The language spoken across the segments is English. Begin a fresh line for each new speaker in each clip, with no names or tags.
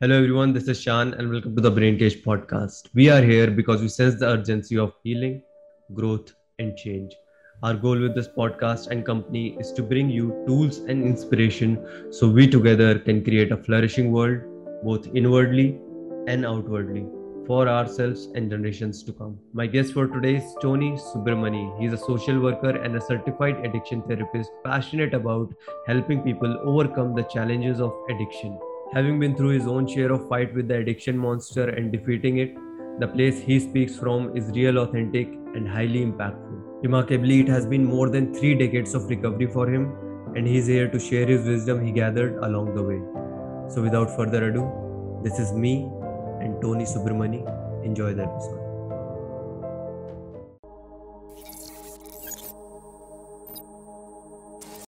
Hello, everyone. This is Shaan, and welcome to the Brnkage podcast. We are here because we sense the urgency of healing, growth, and change. Our goal with this podcast and company is to bring you tools and inspiration so we together can create a flourishing world, both inwardly and outwardly, for ourselves and generations to come. My guest for today is Tony Subramony. He's a social worker and a certified addiction therapist passionate about helping people overcome the challenges of addiction. Having been through his own share of fight with the addiction monster and defeating it, the place he speaks from is real, authentic, and highly impactful. Remarkably, it has been more than three decades of recovery for him, and he's here to share his wisdom he gathered along the way. So, without further ado, this is me and Tony Subramony. Enjoy the episode.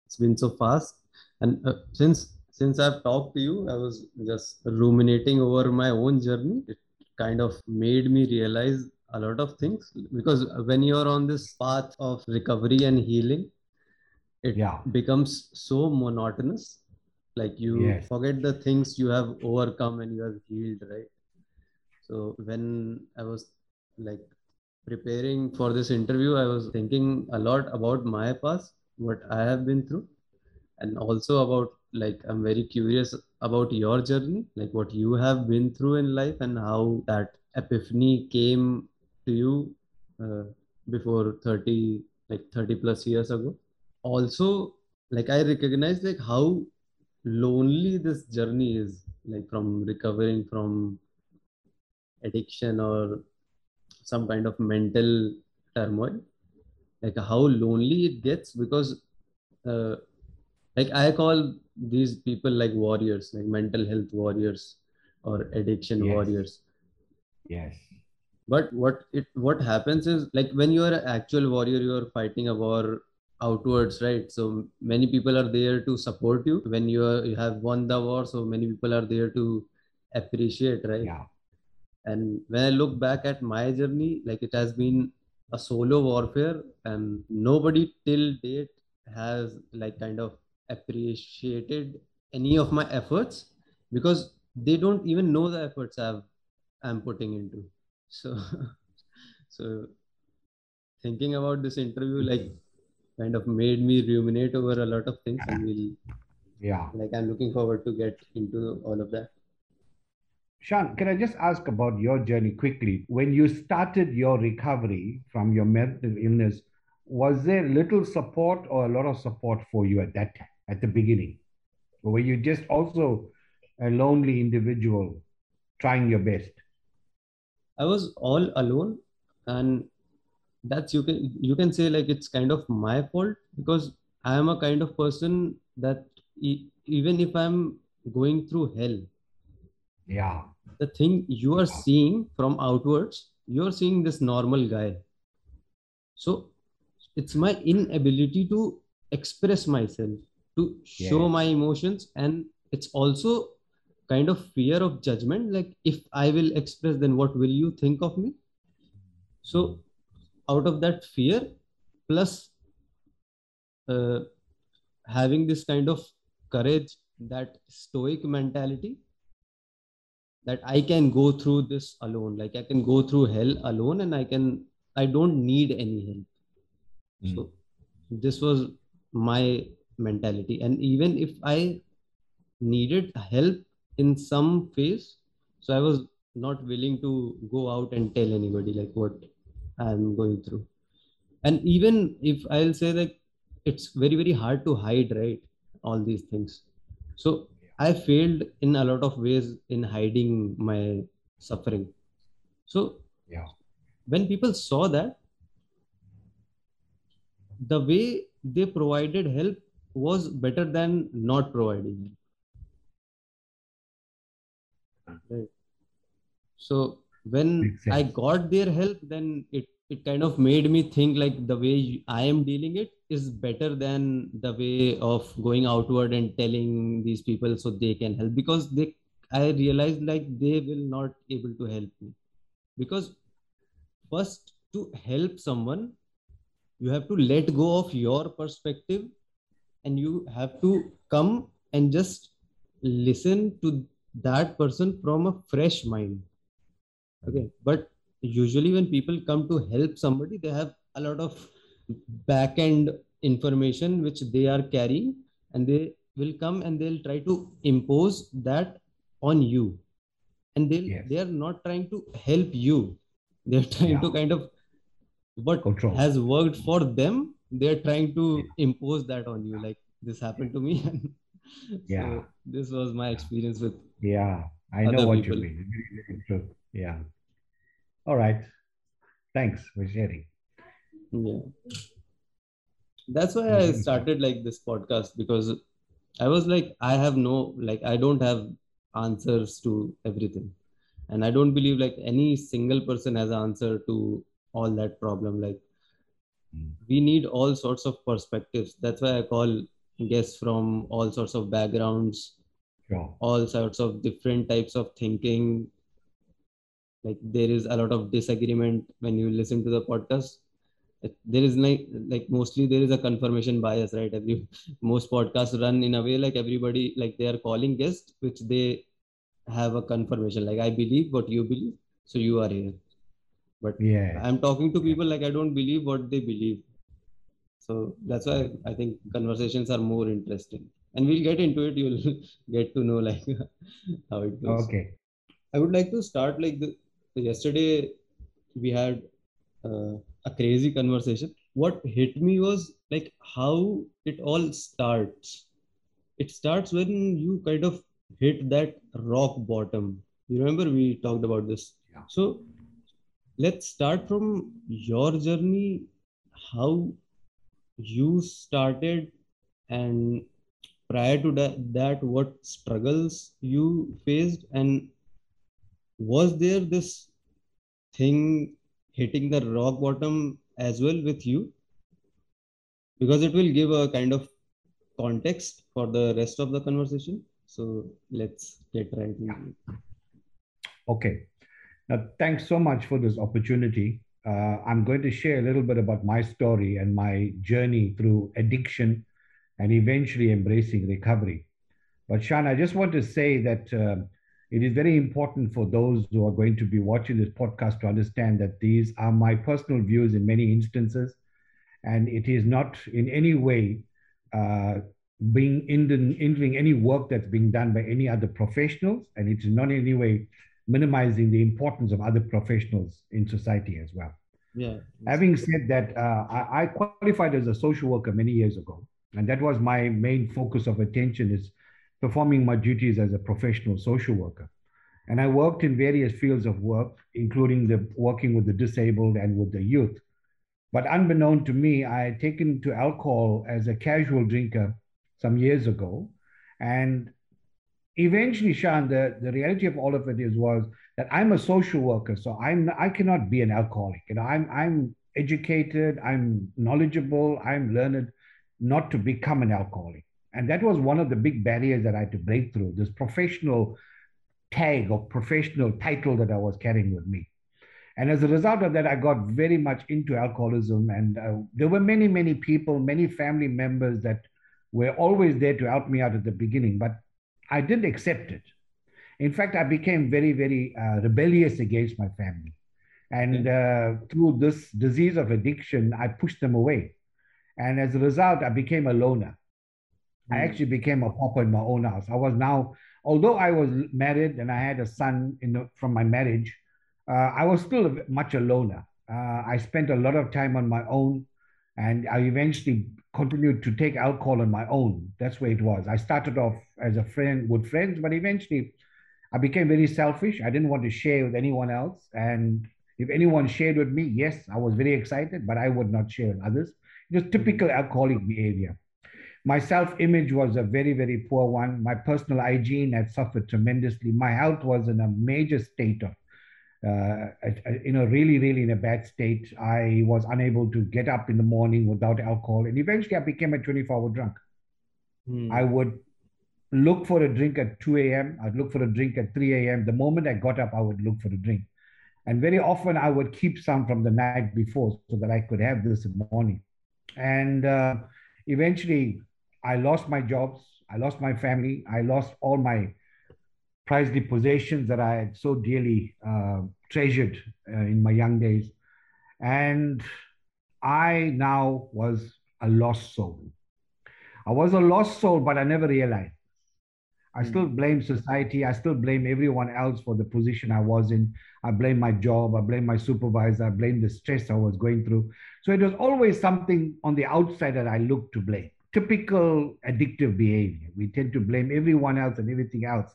It's been so fast, and uh, since since I've talked to you, I was just ruminating over my own journey. It kind of made me realize a lot of things because when you're on this path of recovery and healing, it
Yeah.
becomes so monotonous. Like you
Yes.
forget the things you have overcome and you have healed, right? So when I was like preparing for this interview, I was thinking a lot about my past, what I have been through, and also about like I'm very curious about your journey, like what you have been through in life and how that epiphany came to you uh, before 30, like 30 plus years ago. Also, like I recognize like how lonely this journey is, like from recovering from addiction or some kind of mental turmoil like how lonely it gets because uh, like i call these people like warriors like mental health warriors or addiction
Yes.
warriors
Yes.
but what it what happens is like when you are an actual warrior you are fighting a war outwards right so many people are there to support you when you are, you have won the war so many people are there to appreciate right
Yeah.
and when i look back at my journey like it has been a solo warfare and nobody till date has like kind of appreciated any of my efforts because they don't even know the efforts i've i'm putting into so so thinking about this interview like kind of made me ruminate over a lot of things and we'll
Yeah.
like i'm looking forward to get into all of that
Shaan, can I just ask about your journey quickly? When you started your recovery from your mental illness, was there little support or a lot of support for you at that at the beginning? Or were you just also a lonely individual trying your best?
I was all alone, and that's you can you can say like it's kind of my fault because I am a kind of person that e- even if I'm going through hell,
Yeah.
the thing you are seeing from outwards, you're seeing this normal guy. So it's my inability to express myself, to show my emotions, and it's also kind of fear of judgment. Like if I will express, then what will you think of me? So out of that fear plus uh, having this kind of courage that stoic mentality that i can go through this alone like i can go through hell alone and i can i don't need any help
Mm.
so this was my mentality. And even if i needed help in some phase so i was not willing to go out and tell anybody like what i'm going through. And even if i'll say that it's very very hard to hide right all these things. So i failed in a lot of ways in hiding my suffering. So
Yeah.
when people saw that the way they provided help was better than not providing help right. So when i got their help then it it kind of made me think like the way i am dealing it is better than the way of going outward and telling these people so they can help. Because they i realized like they will not able to help me. Because first to help someone you have to let go of your perspective and you have to come and just listen to that person from a fresh mind okay but usually when people come to help somebody they have a lot of back end information which they are carrying and they will come and they'll try to impose that on you and they
Yes.
they are not trying to help you they're trying
Yeah.
to kind of what
Control.
has worked for them they're trying to impose that on you like this happened to me
Yeah.
so this was my experience with
Yeah, I know what
people.
you mean. Very, very true. Yeah. All right. Thanks for sharing.
yeah that's why i
Mhm.
started like this podcast because i was like i have no like i don't have answers to everything and i don't believe like any single person has an answer to all that problem like. We need all sorts of perspectives. That's why i call guests from all sorts of backgrounds
Sure.
all sorts of different types of thinking. Like there is a lot of disagreement when you listen to the podcast. There is like like mostly there is a confirmation bias right? Every most podcasts run in a way like everybody like they are calling guests which they have a confirmation. Like i believe what you believe so you are here but
Yeah.
i'm talking to people like i don't believe what they believe so that's why i think conversations are more interesting and we'll get into it you'll get to know like how it goes
Okay.
I would like to start like the yesterday we had uh, a crazy conversation. What hit me was like how it all starts. It starts when you kind of hit that rock bottom. You remember we talked about this.
Yeah.
So let's start from your journey, how you started and prior to that, that what struggles you faced and was there this thing hitting the rock bottom as well with you? Because it will give a kind of context for the rest of the conversation. So let's get right into it.
Okay. Now, thanks so much for this opportunity. Uh, I'm going to share a little bit about my story and my journey through addiction and eventually embracing recovery. But, Shaan, I just want to say that uh, it is very important for those who are going to be watching this podcast to understand that these are my personal views in many instances, and it is not in any way uh, being in any work that's being done by any other professionals, and it is not in any way minimizing the importance of other professionals in society as well.
yeah
Having said that, uh, I, I qualified as a social worker many years ago, and that was my main focus of attention is performing my duties as a professional social worker. And I worked in various fields of work, including the working with the disabled and with the youth. But unbeknown to me, I had taken to alcohol as a casual drinker some years ago. And eventually, Shaan, the, the reality of all of it is was that I'm a social worker, so I'm I cannot be an alcoholic. You know, I'm I'm educated, I'm knowledgeable, I'm learned, not to become an alcoholic. And that was one of the big barriers that I had to break through, this professional tag or professional title that I was carrying with me. And as a result of that, I got very much into alcoholism. And uh, there were many, many people, many family members that were always there to help me out at the beginning, but I didn't accept it. In fact, I became very, very uh, rebellious against my family. And uh, through this disease of addiction, I pushed them away. And as a result, I became a loner. I
Hmm.
actually became a pauper in my own house. I was now, although I was married and I had a son in the, from my marriage, uh, I was still much a loner. Uh, I spent a lot of time on my own, and I eventually continued to take alcohol on my own. That's where it was. I started off as a friend with friends, but eventually I became very selfish. I didn't want to share with anyone else. And if anyone shared with me, yes, I was very excited, but I would not share with others. It was mm-hmm. typical alcoholic behavior. My self image was a very, very poor one. My personal hygiene had suffered tremendously. My health was in a major state of, uh, you know, really, really in a bad state. I was unable to get up in the morning without alcohol. And eventually I became a 24 hour drunk.
Hmm.
I would look for a drink at 2 a.m. I'd look for a drink at 3 a.m. The moment I got up, I would look for a drink. And very often I would keep some from the night before so that I could have this in the morning. And uh, eventually I lost my jobs. I lost my family. I lost all my prized possessions that I had so dearly uh, treasured uh, in my young days. And I now was a lost soul. I was a lost soul, but I never realized. I still
Hmm.
blame society. I still blame everyone else for the position I was in. I blame my job. I blame my supervisor. I blame the stress I was going through. So it was always something on the outside that I looked to blame. Typical addictive behavior. We tend to blame everyone else and everything else.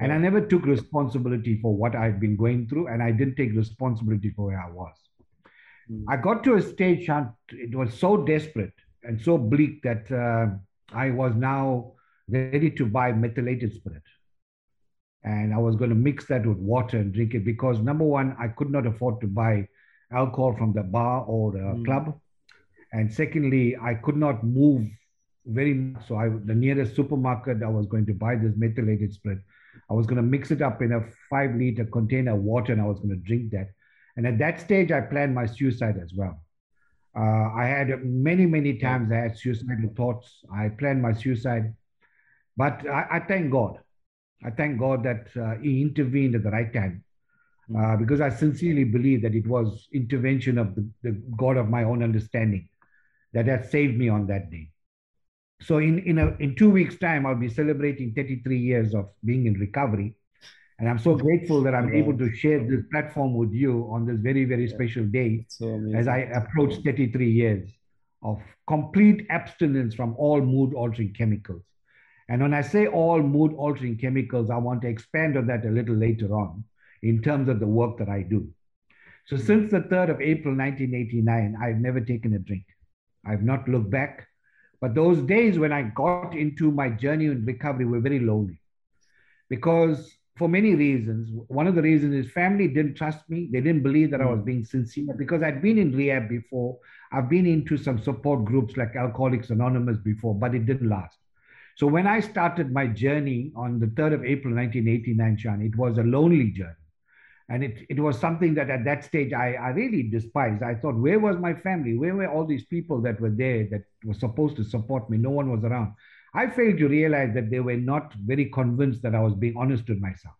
And I never took responsibility for what I'd been going through, and I didn't take responsibility for where I was.
Hmm.
I got to a stage, it was so desperate and so bleak that uh, I was now ready to buy methylated spirit. And I was going to mix that with water and drink it because, number one, I could not afford to buy alcohol from the bar or the
Mm.
club. And secondly, I could not move very much. So I, the nearest supermarket, I was going to buy this methylated spirit. I was going to mix it up in a five liter container of water and I was going to drink that. And at that stage, I planned my suicide as well. Uh, I had many, many times I had suicidal thoughts. I planned my suicide, but I, I thank God. I thank God that uh, He intervened at the right time, uh, because I sincerely believe that it was intervention of the, the God of my own understanding that had saved me on that day. So in in a, in two weeks' time, I'll be celebrating 33 years of being in recovery, and I'm so grateful that I'm
Wow.
able to share this platform with you on this very very special day
So
as I approach 33 years of complete abstinence from all mood altering chemicals. And when I say all mood altering chemicals, I want to expand on that a little later on in terms of the work that I do. So, since the 3rd of April 1989, I've never taken a drink. I've not looked back. But those days when I got into my journey in recovery were very lonely because for many reasons. One of the reasons is family didn't trust me. They didn't believe that I was hmm. being sincere because I'd been in rehab before. I've been into some support groups like Alcoholics Anonymous before, but it didn't last. So when I started my journey on the 3rd of April 1989, Shaan, it was a lonely journey. And it, it was something that at that stage I, I really despised. I thought, where was my family? Where were all these people that were there that were supposed to support me? No one was around. I failed to realize that they were not very convinced that I was being honest with myself.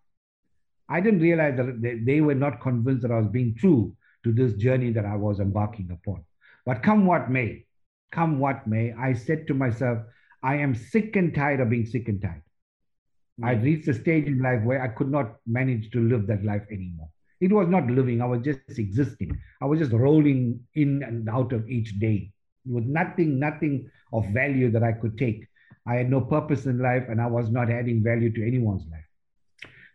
I didn't realize that they, they were not convinced that I was being true to this journey that I was embarking upon. But come what may, come what may, I said to myself, I am sick and tired of being sick and tired. I'd hmm. reached a stage in life where I could not manage to live that life anymore. It was not living, I was just existing. I was just rolling in and out of each day with nothing, nothing of value that I could take. I had no purpose in life and I was not adding value to anyone's life.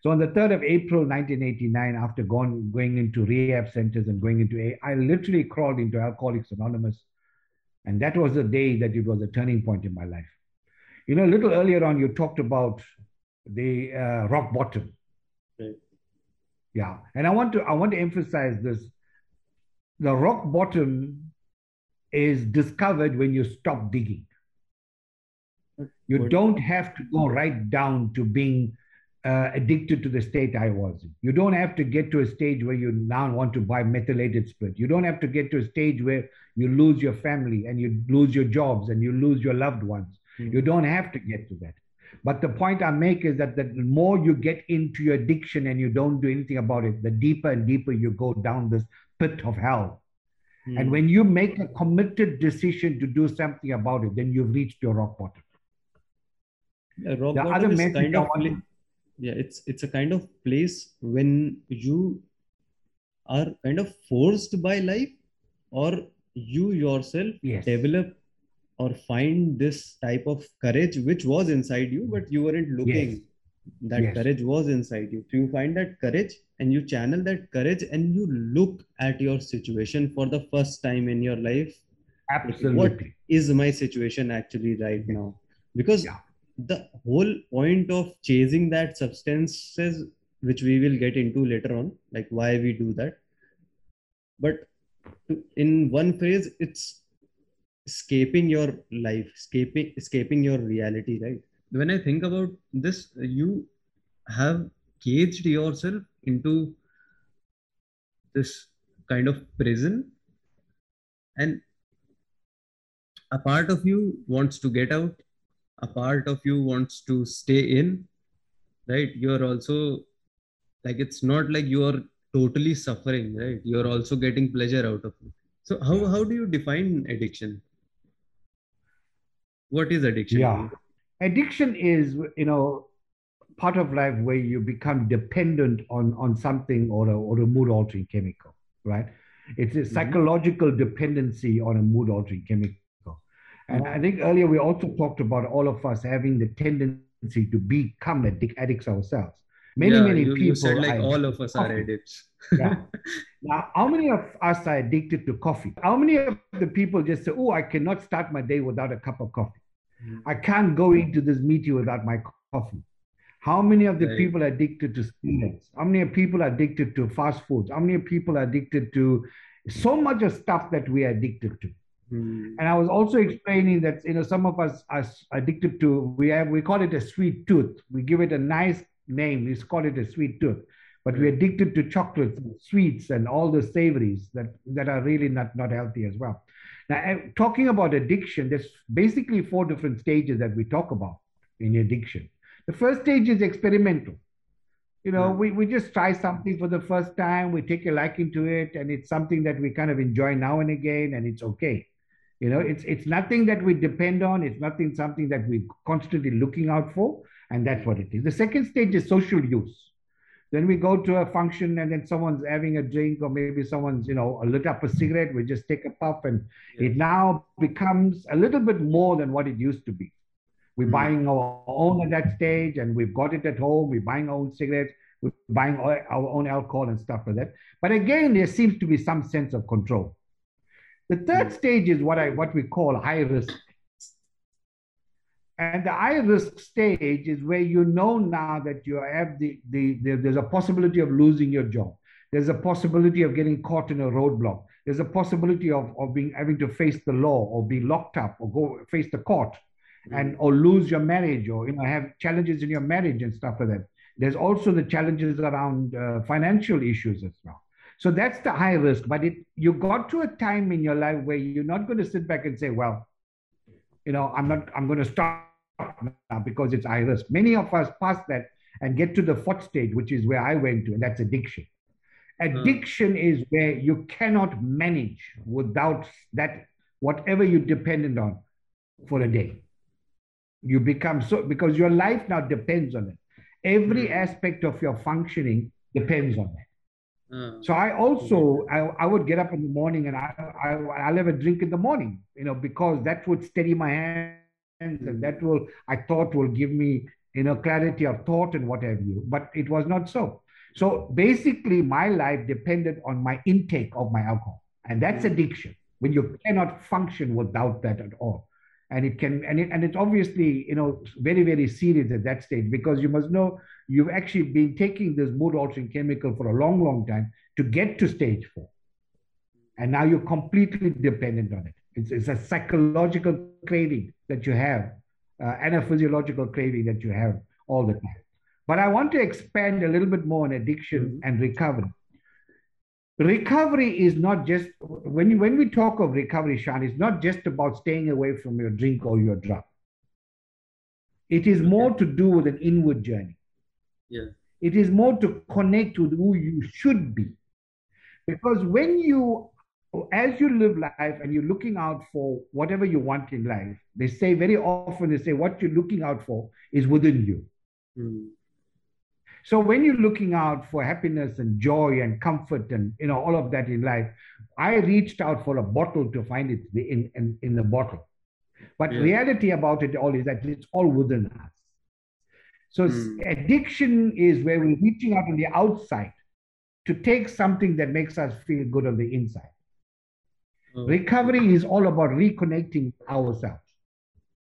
So on the 3rd of April 1989, after going, going into rehab centers and going into A, I literally crawled into Alcoholics Anonymous. And that was the day that it was a turning point in my life. You know, a little earlier on, you talked about the uh, rock bottom. Yeah, and I want to I want to emphasize this: the rock bottom is discovered when you stop digging. You don't have to go right down to being uh, addicted to the state I was in. You don't have to get to a stage where you now want to buy methylated spirit. You don't have to get to a stage where you lose your family and you lose your jobs and you lose your loved ones.
Mm.
You don't have to get to that. But the point I make is that the more you get into your addiction and you don't do anything about it, the deeper and deeper you go down this pit of hell.
Hmm.
And when you make a committed decision to do something about it, then you've reached your rock bottom.
Yeah, rock
The
bottom
other
is kind of pla- yeah, it's it's a kind of place when you are kind of forced by life, or you yourself
Yes.
develop or find this type of courage which was inside you, but you weren't looking.
Yes.
That
Yes.
courage was inside you. So you find that courage and you channel that courage and you look at your situation for the first time in your life
Absolutely.
is my situation actually right
Yeah.
now because
Yeah.
the whole point of chasing that substances which we will get into later on like why we do that but in one phrase it's escaping your life escaping escaping your reality right? When i think about this you have caged yourself into this kind of prison. And a part of you wants to get out. A part of you wants to stay in right? You're also like it's not like you're totally suffering right? You're also getting pleasure out of it. So how, how do you define addiction what is addiction
Yeah. Addiction is, you know, part of life where you become dependent on, on something or a, or a mood altering chemical, right? It's a mm-hmm. psychological dependency on a mood altering chemical. And I think earlier we also talked about all of us having the tendency to become addic- addicts ourselves. Many,
yeah,
many
you,
people.
you said like all of us are addicts
Yeah. Now, how many of us are addicted to coffee? How many of the people just say, Oh, I cannot start my day without a cup of coffee?
Mm.
I can't go into this meeting without my coffee. How many of the
Right.
people are addicted to cigarettes? How many people are addicted to fast foods? How many people are addicted to so much of stuff that we are addicted to?
Hmm.
And I was also explaining that you know some of us are addicted to we have we call it a sweet tooth. We give it a nice name. We call it a sweet tooth. But we're addicted to chocolates, and sweets, and all the savories that, that are really not, not healthy as well. Now, eh, talking about addiction, there's basically four different stages that we talk about in addiction. The first stage is experimental. You know,
Hmm.
we, we just try something for the first time, we take a liking to it, and it's something that we kind of enjoy now and again, and it's okay. You know, it's it's nothing that we depend on, it's nothing something that we're constantly looking out for, and that's what it is. The second stage is social use. Then we go to a function and then someone's having a drink, or maybe someone's, you know, lit up a cigarette, we just take a puff, and it now becomes a little bit more than what it used to be. We're
Hmm.
buying our own at that stage, and we've got it at home. We're buying our own cigarettes, we're buying our our own alcohol and stuff like that. But again, there seems to be some sense of control. The third
Hmm.
stage is what I what we call high risk. And the high risk stage is where you know now that you have the, the, the there's a possibility of losing your job. There's a possibility of getting caught in a roadblock. There's a possibility of, of being having to face the law or be locked up or go face the court and or lose your marriage or you know have challenges in your marriage and stuff like that. There's also the challenges around uh, financial issues as well. So that's the high risk. But it you got to a time in your life where you're not going to sit back and say, well, you know, I'm not, I'm going to stop now because it's high risk. Many of us pass that and get to the fourth stage, which is where I went to, and that's addiction. Addiction is where you cannot manage without that, whatever you're dependent on for a day. You become so, because your life now depends on it. Every
Hmm.
aspect of your functioning depends on that.
Ah,
So I also I, I would get up in the morning and I, I I'll have a drink in the morning, you know, because that would steady my hands and that will I thought will give me you know clarity of thought and what have you. But it was not so. So basically, my life depended on my intake of my alcohol, and that's
Mm.
addiction when you cannot function without that at all. And it can and it and it's obviously you know very very serious at that stage because you must know you've actually been taking this mood altering chemical for a long long time to get to stage four, and now you're completely dependent on it. It's it's a psychological craving that you have, uh, and a physiological craving that you have all the time. But I want to expand a little bit more on addiction
Mhm.
and recovery. Recovery is not just when you, when we talk of recovery, Shaan, it's not just about staying away from your drink or your drug. It is more to do with an inward journey.
yeah
It is more to connect with who you should be. Because when you, as you live life and you're looking out for whatever you want in life, they say very often, they say what you're looking out for is within you.
Hmm.
So when you're looking out for happiness and joy and comfort and you know all of that in life, I reached out for a bottle to find it in, in, in the bottle. But
Yeah.
reality about it all is that it's all within us. So
Hmm.
addiction is where we're reaching out on the outside to take something that makes us feel good on the inside.
Oh,
Recovery is all about reconnecting ourselves.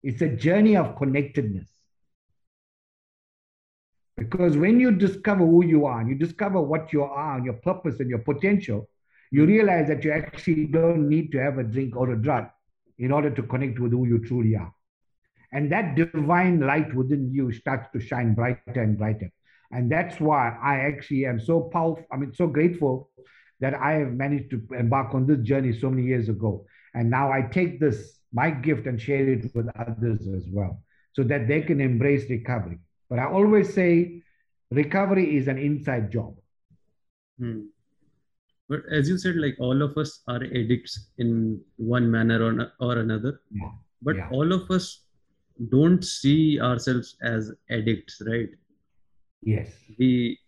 It's a journey of connectedness. Because when you discover who you are, and you discover what you are and your purpose and your potential, you realize that you actually don't need to have a drink or a drug in order to connect with who you truly are. And that divine light within you starts to shine brighter and brighter. And that's why I actually am so powerful. I mean, so grateful that I have managed to embark on this journey so many years ago. And now I take this, my gift, and share it with others as well, so that they can embrace recovery. But I always say recovery is an inside job.
Hmm. But as you said, like all of us are addicts in one manner or, or another.
Yeah.
But
Yeah.
all of us don't see ourselves as addicts, right?
Yes.
We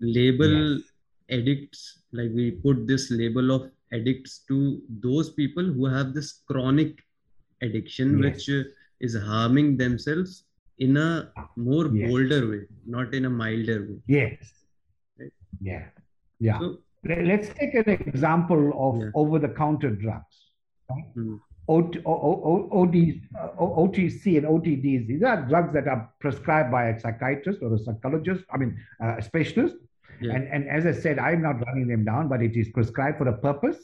label
Yes.
Addicts, like we put this label of addicts to those people who have this chronic addiction,
Yes.
which uh, is harming themselves in a more
Yes.
bolder way, not in a milder way.
Yes.
Right.
Yeah. Yeah.
So,
Let- Let's take an example of
Yeah.
over-the-counter drugs. right?
Hmm.
OT, O- O- O- OD, O- OTC and OTDs. These are drugs that are prescribed by a psychiatrist or a psychologist. I mean, uh, a specialist.
Yeah.
And and as I said, I'm not running them down, but it is prescribed for a purpose.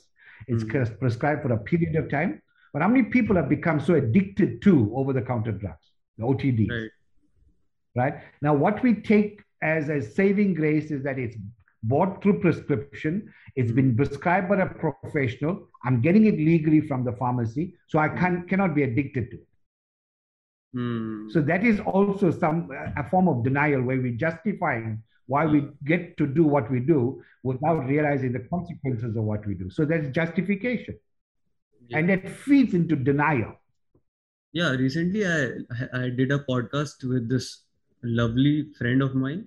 It's
Mm.
pres- prescribed for a period of time. But how many people have become so addicted to over-the-counter drugs, the OTDs?
right.
right? Now, what we take as a saving grace is that it's bought through prescription, it's been prescribed by a professional, I'm getting it legally from the pharmacy, so I can, cannot be addicted to it.
Hmm.
So that is also some a form of denial where we're justifying why we get to do what we do without realizing the consequences of what we do. So that's justification.
Yeah.
And that feeds into denial.
yeah recently i i did a podcast with this lovely friend of mine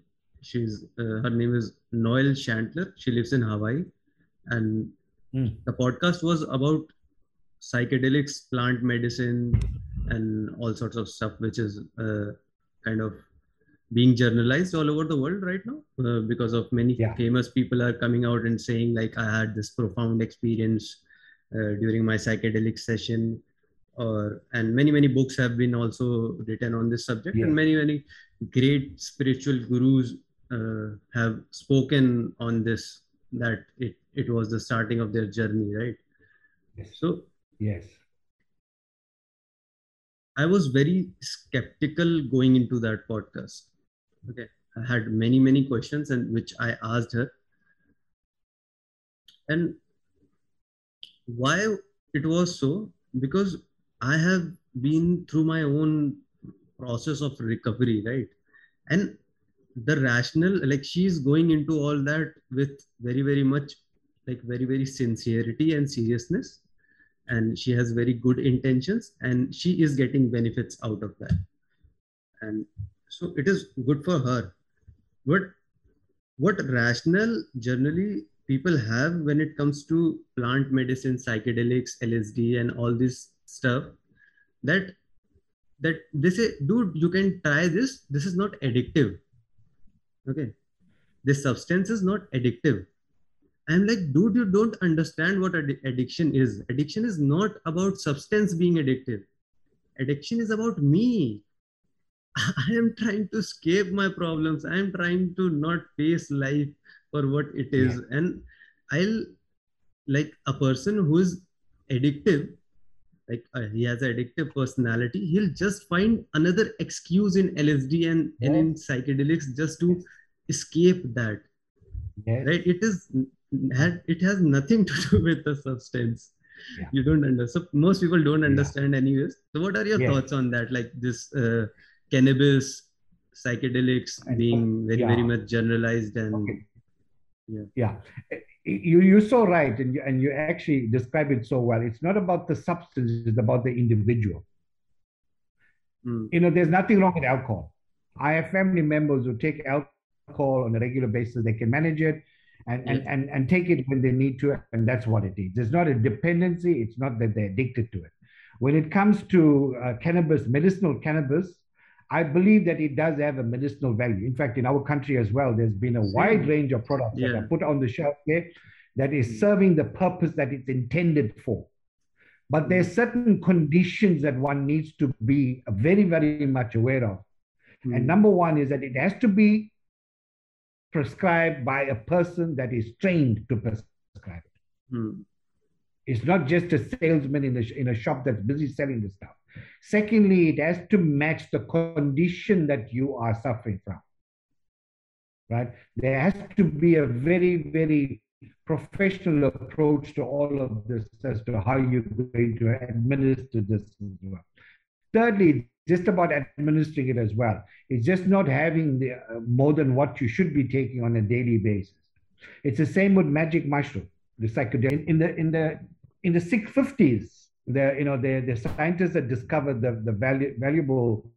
she's uh, her name is noel shantler she lives in hawaii and
Mm.
the podcast was about psychedelics plant medicine and all sorts of stuff which is uh, kind of being journalized all over the world right now uh, because of many
Yeah.
famous people are coming out and saying like i had this profound experience uh, during my psychedelic session or and many many books have been also written on this subject
Yeah.
and many many great spiritual gurus uh, have spoken on this that it, it was the starting of their journey right
Yes.
so
Yes.
i was very skeptical going into that podcast okay. I had many many questions and which i asked her. And why it was so? Because i have been through my own process of recovery right? And the rational like she's going into all that with very very much like very very sincerity and seriousness. And she has very good intentions and she is getting benefits out of that. And so it is good for her. But what rational generally people have when it comes to plant medicine psychedelics lsd and all this stuff that that they say dude you can try this. This is not addictive. Okay? This substance is not addictive. I'm like dude you don't understand what addi- addiction is. Addiction is not about substance being addictive. Addiction is about me i am trying to escape my problems. I am trying to not face life for what it is. And i'll like a person who is addictive like uh, he has an addictive personality he'll just find another excuse in lsd and, and in psychedelics just to escape that.
Yes.
right? It is had it has nothing to do with the substance.
Yeah.
you don't understand so most people don't
Yeah.
understand anyways. So what are your thoughts on that? Like this uh, cannabis psychedelics
And-
being very very much generalized and
Okay.
Yeah.
Yeah. You, you're so right. And you, and you actually describe it so well. It's not about the substance, it's about the individual.
Mm,
You know, there's nothing wrong with alcohol. I have family members who take alcohol on a regular basis. They can manage it and, and, and, and take it when they need to. And that's what it is. It's not a dependency. It's not that they're addicted to it. When it comes to uh, cannabis, medicinal cannabis, I believe that it does have a medicinal value. In fact, in our country as well, there's been a wide range of products that are put on the shelf there that
Mm.
serving the purpose that it's intended for. But there's
Mm.
certain conditions that one needs to be very, very much aware of.
mm,
And number one is that it has to be prescribed by a person that is trained to prescribe it.
mm,
It's not just a salesman in a, in a shop that's busy selling the stuff. Secondly, it has to match the condition that you are suffering from. Right? There has to be a very, very professional approach to all of this as to how you're going to administer this as well. Thirdly, just about administering it as well. It's just not having the, uh, more than what you should be taking on a daily basis. It's the same with magic mushroom, the psychedelic. In the in the in the 650s, the you know the the scientists that discovered the the valu- valuable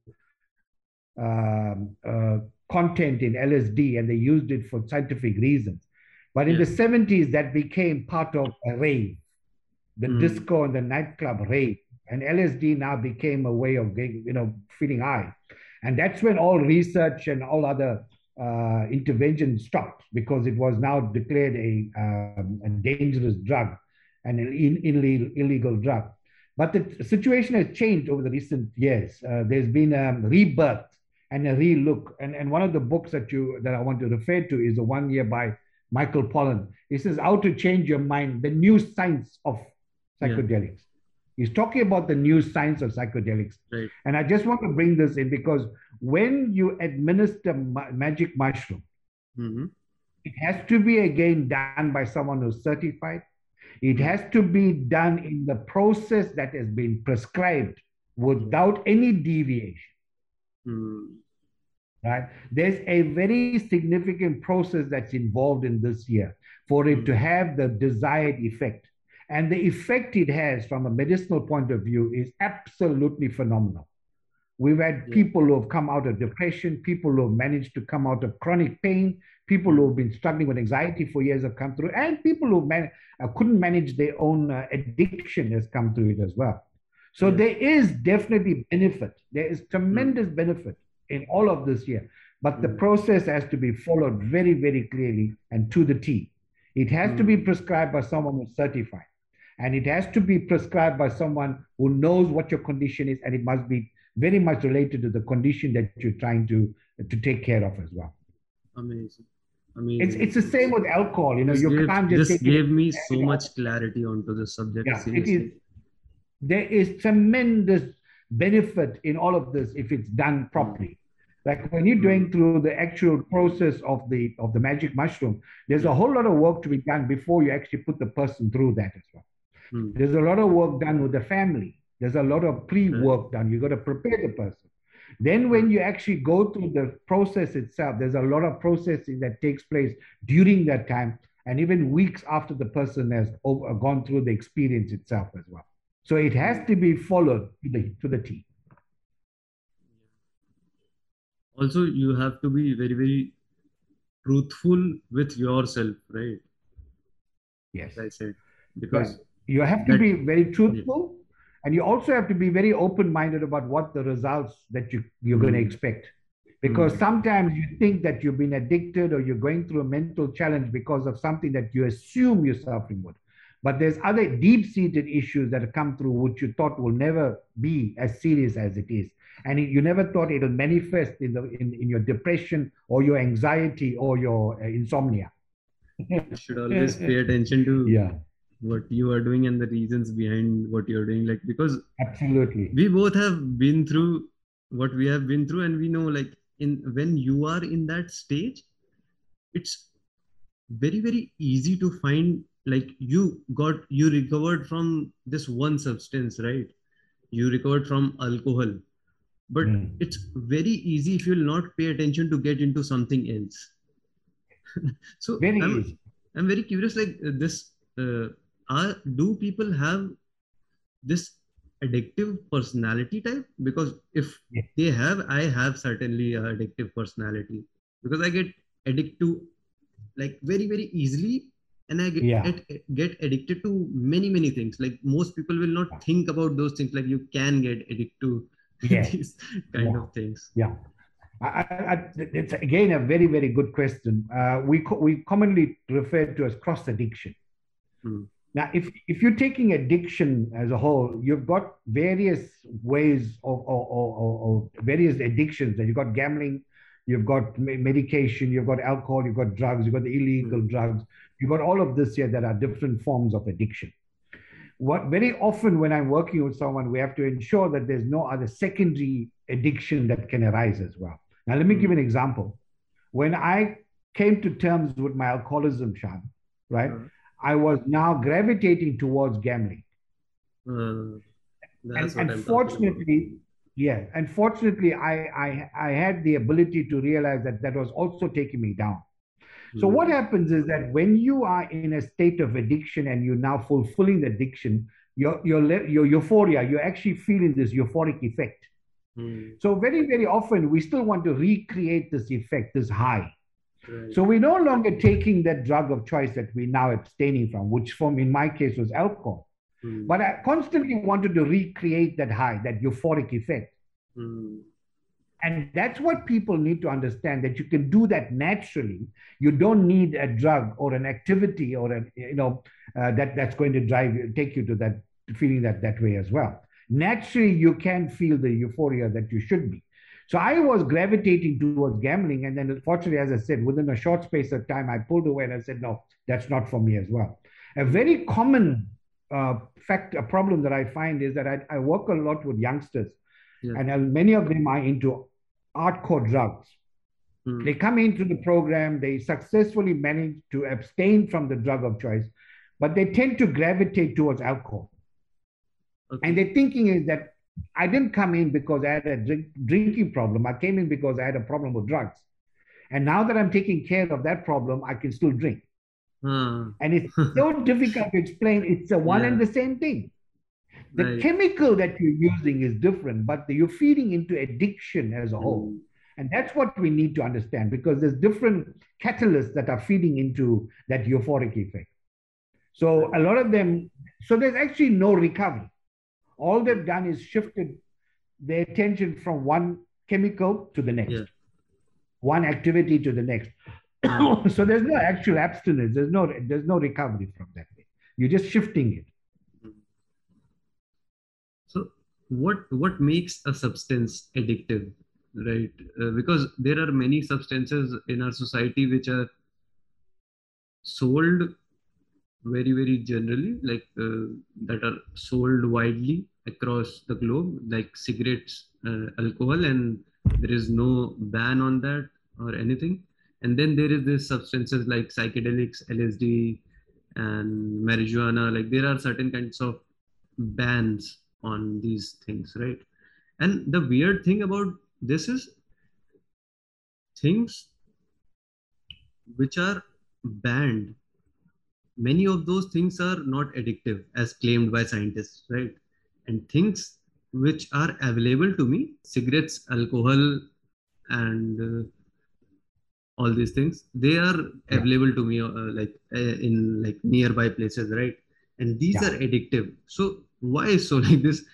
um, uh, content in LSD and they used it for scientific reasons. But in yeah. the 70s, that became part of a rave, the mm. disco and the nightclub rave. And LSD now became a way of getting, you know, feeling high. And that's when all research and all other uh, intervention stopped because it was now declared a, um, a dangerous drug and an illegal, illegal drug. But the situation has changed over the recent years. Uh, there's been a rebirth and a relook. And, and one of the books that you that I want to refer to is the one year by Michael Pollan. He says, How to Change Your Mind, the new science of psychedelics. Yeah. He's talking about the new science of psychedelics. Right. And I just want to bring this in because when you administer ma- magic mushroom, mm-hmm. it has to be again done by someone who's certified. It hmm. has to be done in the process that has been prescribed without any deviation. Mm. Right? There's a very significant process that's involved in this year for it to hmm. have the desired effect. And the effect it has from a medicinal point of view is absolutely phenomenal. We've had yeah. people who have come out of depression, people who have managed to come out of chronic pain, people who have been struggling with anxiety for years have come through, and people who man- uh, couldn't manage their own uh, addiction has come through it as well. So yeah. there is definitely benefit. There is tremendous mm. benefit in all of this here. But mm. the process has to be followed very, very clearly and to the T. It has mm. to be mm. prescribed by someone who's certified. And it has to be prescribed by someone who knows what your condition is, and it must be very much related to the condition that you're trying to, to take care of as well.
Amazing. I mean,
it's it's the same with alcohol. You know, you
gave,
can't
just. This gave me so much clarity onto the subject.
Yeah, seriously. it is there is tremendous benefit in all of this if it's done properly. Like when you're going through the actual process of the of the magic mushroom, there's a whole lot of work to be done before you actually put the person through that as well. Hmm. There's a lot of work done with the family. There's a lot of pre-work done. You got to prepare the person. Then when you actually go through the process itself, there's a lot of processing that takes place during that time and even weeks after the person has over, uh, gone through the experience itself as well. So it has to be followed to the, to the T.
Also, you have to be very, very truthful with yourself, right?
Yes.
I said. Because
you have to that, be very truthful. Yeah. And you also have to be very open minded about what the results that you, you're mm. going to expect. Because mm. sometimes you think that you've been addicted or you're going through a mental challenge because of something that you assume you're suffering with. But there's other deep-seated issues that have come through which you thought will never be as serious as it is. And you never thought it'll manifest in, the, in, in your depression or your anxiety or your uh, insomnia.
you should always pay attention to yeah. What you are doing and the reasons behind what you're doing. Like, because
absolutely,
we both have been through what we have been through, and we know, like, in when you are in that stage, it's very, very easy to find like you got you recovered from this one substance right you recovered from alcohol but mm. it's very easy if you'll not pay attention to get into something else so
very
I'm,
easy.
I'm very curious like this uh, are do people have this addictive personality type because if yeah. they have i have certainly a addictive personality because i get addicted to like very very easily and i get, yeah. get, get addicted to many many things like most people will not think about those things like you can get addicted to yeah. these kind
yeah.
of things
yeah I, I, it's again a very very good question uh, we co- we commonly refer to as cross addiction hmm. Now if if you're taking addiction as a whole you've got various ways of or, or, or various addictions that you've got gambling you've got medication, you've got alcohol, you've got drugs, you've got the illegal mm. drugs, you've got all of this here that are different forms of addiction. What very often when I'm working with someone, we have to ensure that there's no other secondary addiction that can arise as well. Now, let me mm. give an example. When I came to terms with my alcoholism, Shaan, right, mm. I was now gravitating towards gambling.
Hmm.
and unfortunately, Yeah, and fortunately, I, I I had the ability to realize that that was also taking me down. So what happens is that when you are in a state of addiction and you're now fulfilling the addiction, your your your euphoria, you're actually feeling this euphoric effect.
Mm.
So very very often we still want to recreate this effect, this high.
Right.
So we're no longer taking that drug of choice that we're now abstaining from, which from in my case was alcohol.
Mm.
But I constantly wanted to recreate that high, that euphoric effect.
Mm.
And that's what people need to understand that you can do that naturally. You don't need a drug or an activity or a you know uh, that that's going to drive you, take you to that feeling that that way as well. Naturally, you can feel the euphoria that you should be. So I was gravitating towards gambling, and then unfortunately, as I said, within a short space of time, I pulled away and I said, no, that's not for me as well. A very common uh, fact, a problem that I find is that I, I work a lot with youngsters,
Yeah.
and uh, many of them are into hardcore drugs.
Mm.
They come into the program, they successfully manage to abstain from the drug of choice, but they tend to gravitate towards alcohol.
Okay.
And their thinking is that I didn't come in because I had a drink, drinking problem. I came in because I had a problem with drugs. And now that I'm taking care of that problem, I can still drink.
Ah,
And it's so difficult to explain. It's a one and the same thing. The
Right.
chemical that you're using is different, but you're feeding into addiction as a whole.
Mm.
And that's what we need to understand because there's different catalysts that are feeding into that euphoric effect. So a lot of them, so there's actually no recovery. All they've done is shifted their attention from one chemical to the next,
Yeah.
one activity to the next. so there's no actual abstinence. There's no there's no recovery from that. You're just shifting it.
So what what makes a substance addictive, right? Uh, because there are many substances in our society which are sold very very generally, like uh, that are sold widely across the globe, like cigarettes, uh, alcohol, and there is no ban on that or anything. And then there is this substances like psychedelics, LSD, and marijuana. Like there are certain kinds of bans on these things, right? And the weird thing about this is things which are banned, many of those things are not addictive as claimed by scientists, right? And things which are available to me, cigarettes, alcohol, and uh, all these things, they are
Yeah.
available to me uh, like uh, in like nearby places, right? And these
Yeah.
are addictive. So why is so like this?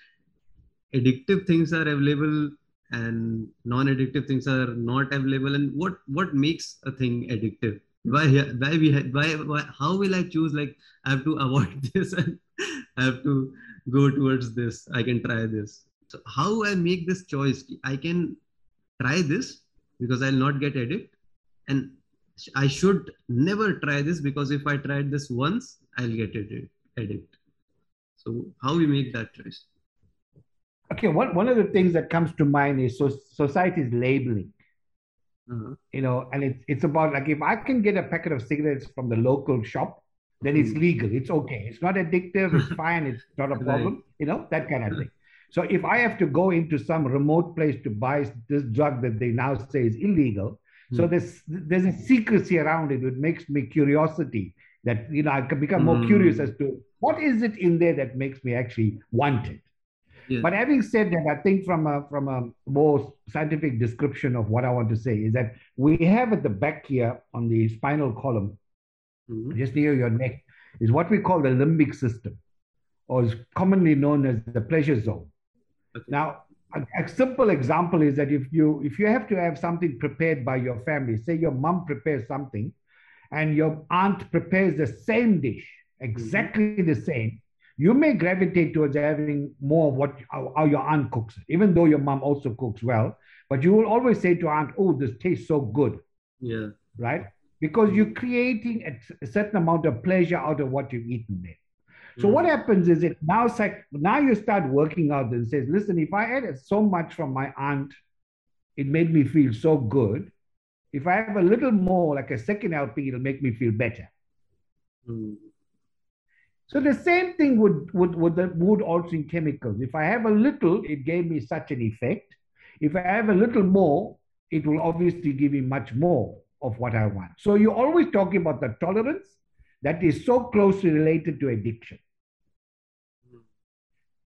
Addictive things are available and non-addictive things are not available. And what what makes a thing addictive? Why why we why, why how will I choose like I have to avoid this and I have to go towards this. I can try this. So how I make this choice? I can try this because I'll not get addict, and I should never try this because if I tried this once, I'll get addict. addict. So how we make that choice?
Okay, one, one of the things that comes to mind is so, society's labeling.
Uh-huh.
You know, and it's it's about like if I can get a packet of cigarettes from the local shop, then it's
Mm.
legal. It's okay. It's not addictive. It's fine. It's not a problem. You know, that kind of thing. So if I have to go into some remote place to buy this drug that they now say is illegal, so
Hmm.
there's there's a secrecy around it. It makes me curiosity that you know I can become more
Hmm.
curious as to what is it in there that makes me actually want it.
Yeah.
But having said that, I think from a from a more scientific description of what I want to say is that we have at the back here on the spinal column,
Mhm.
just near your neck, is what we call the limbic system, or is commonly known as the pleasure zone.
Okay.
Now, a, a simple example is that if you if you have to have something prepared by your family, say your mom prepares something, and your aunt prepares the same dish, exactly the same, you may gravitate towards having more of what how, how your aunt cooks, even though your mom also cooks well. But you will always say to aunt, "Oh, this tastes so good,"
Yeah.
right? Because you're creating a, a certain amount of pleasure out of what you've eaten there. So what
Mm.
happens is it now psych, now you start working out and says, listen, if I ate so much from my aunt, it made me feel so good. If I have a little more, like a second helping, it'll make me feel better.
Mm.
So the same thing would would would, the, would also in chemicals. If I have a little, it gave me such an effect. If I have a little more, it will obviously give me much more of what I want. So you're always talking about the tolerance that is so closely related to addiction.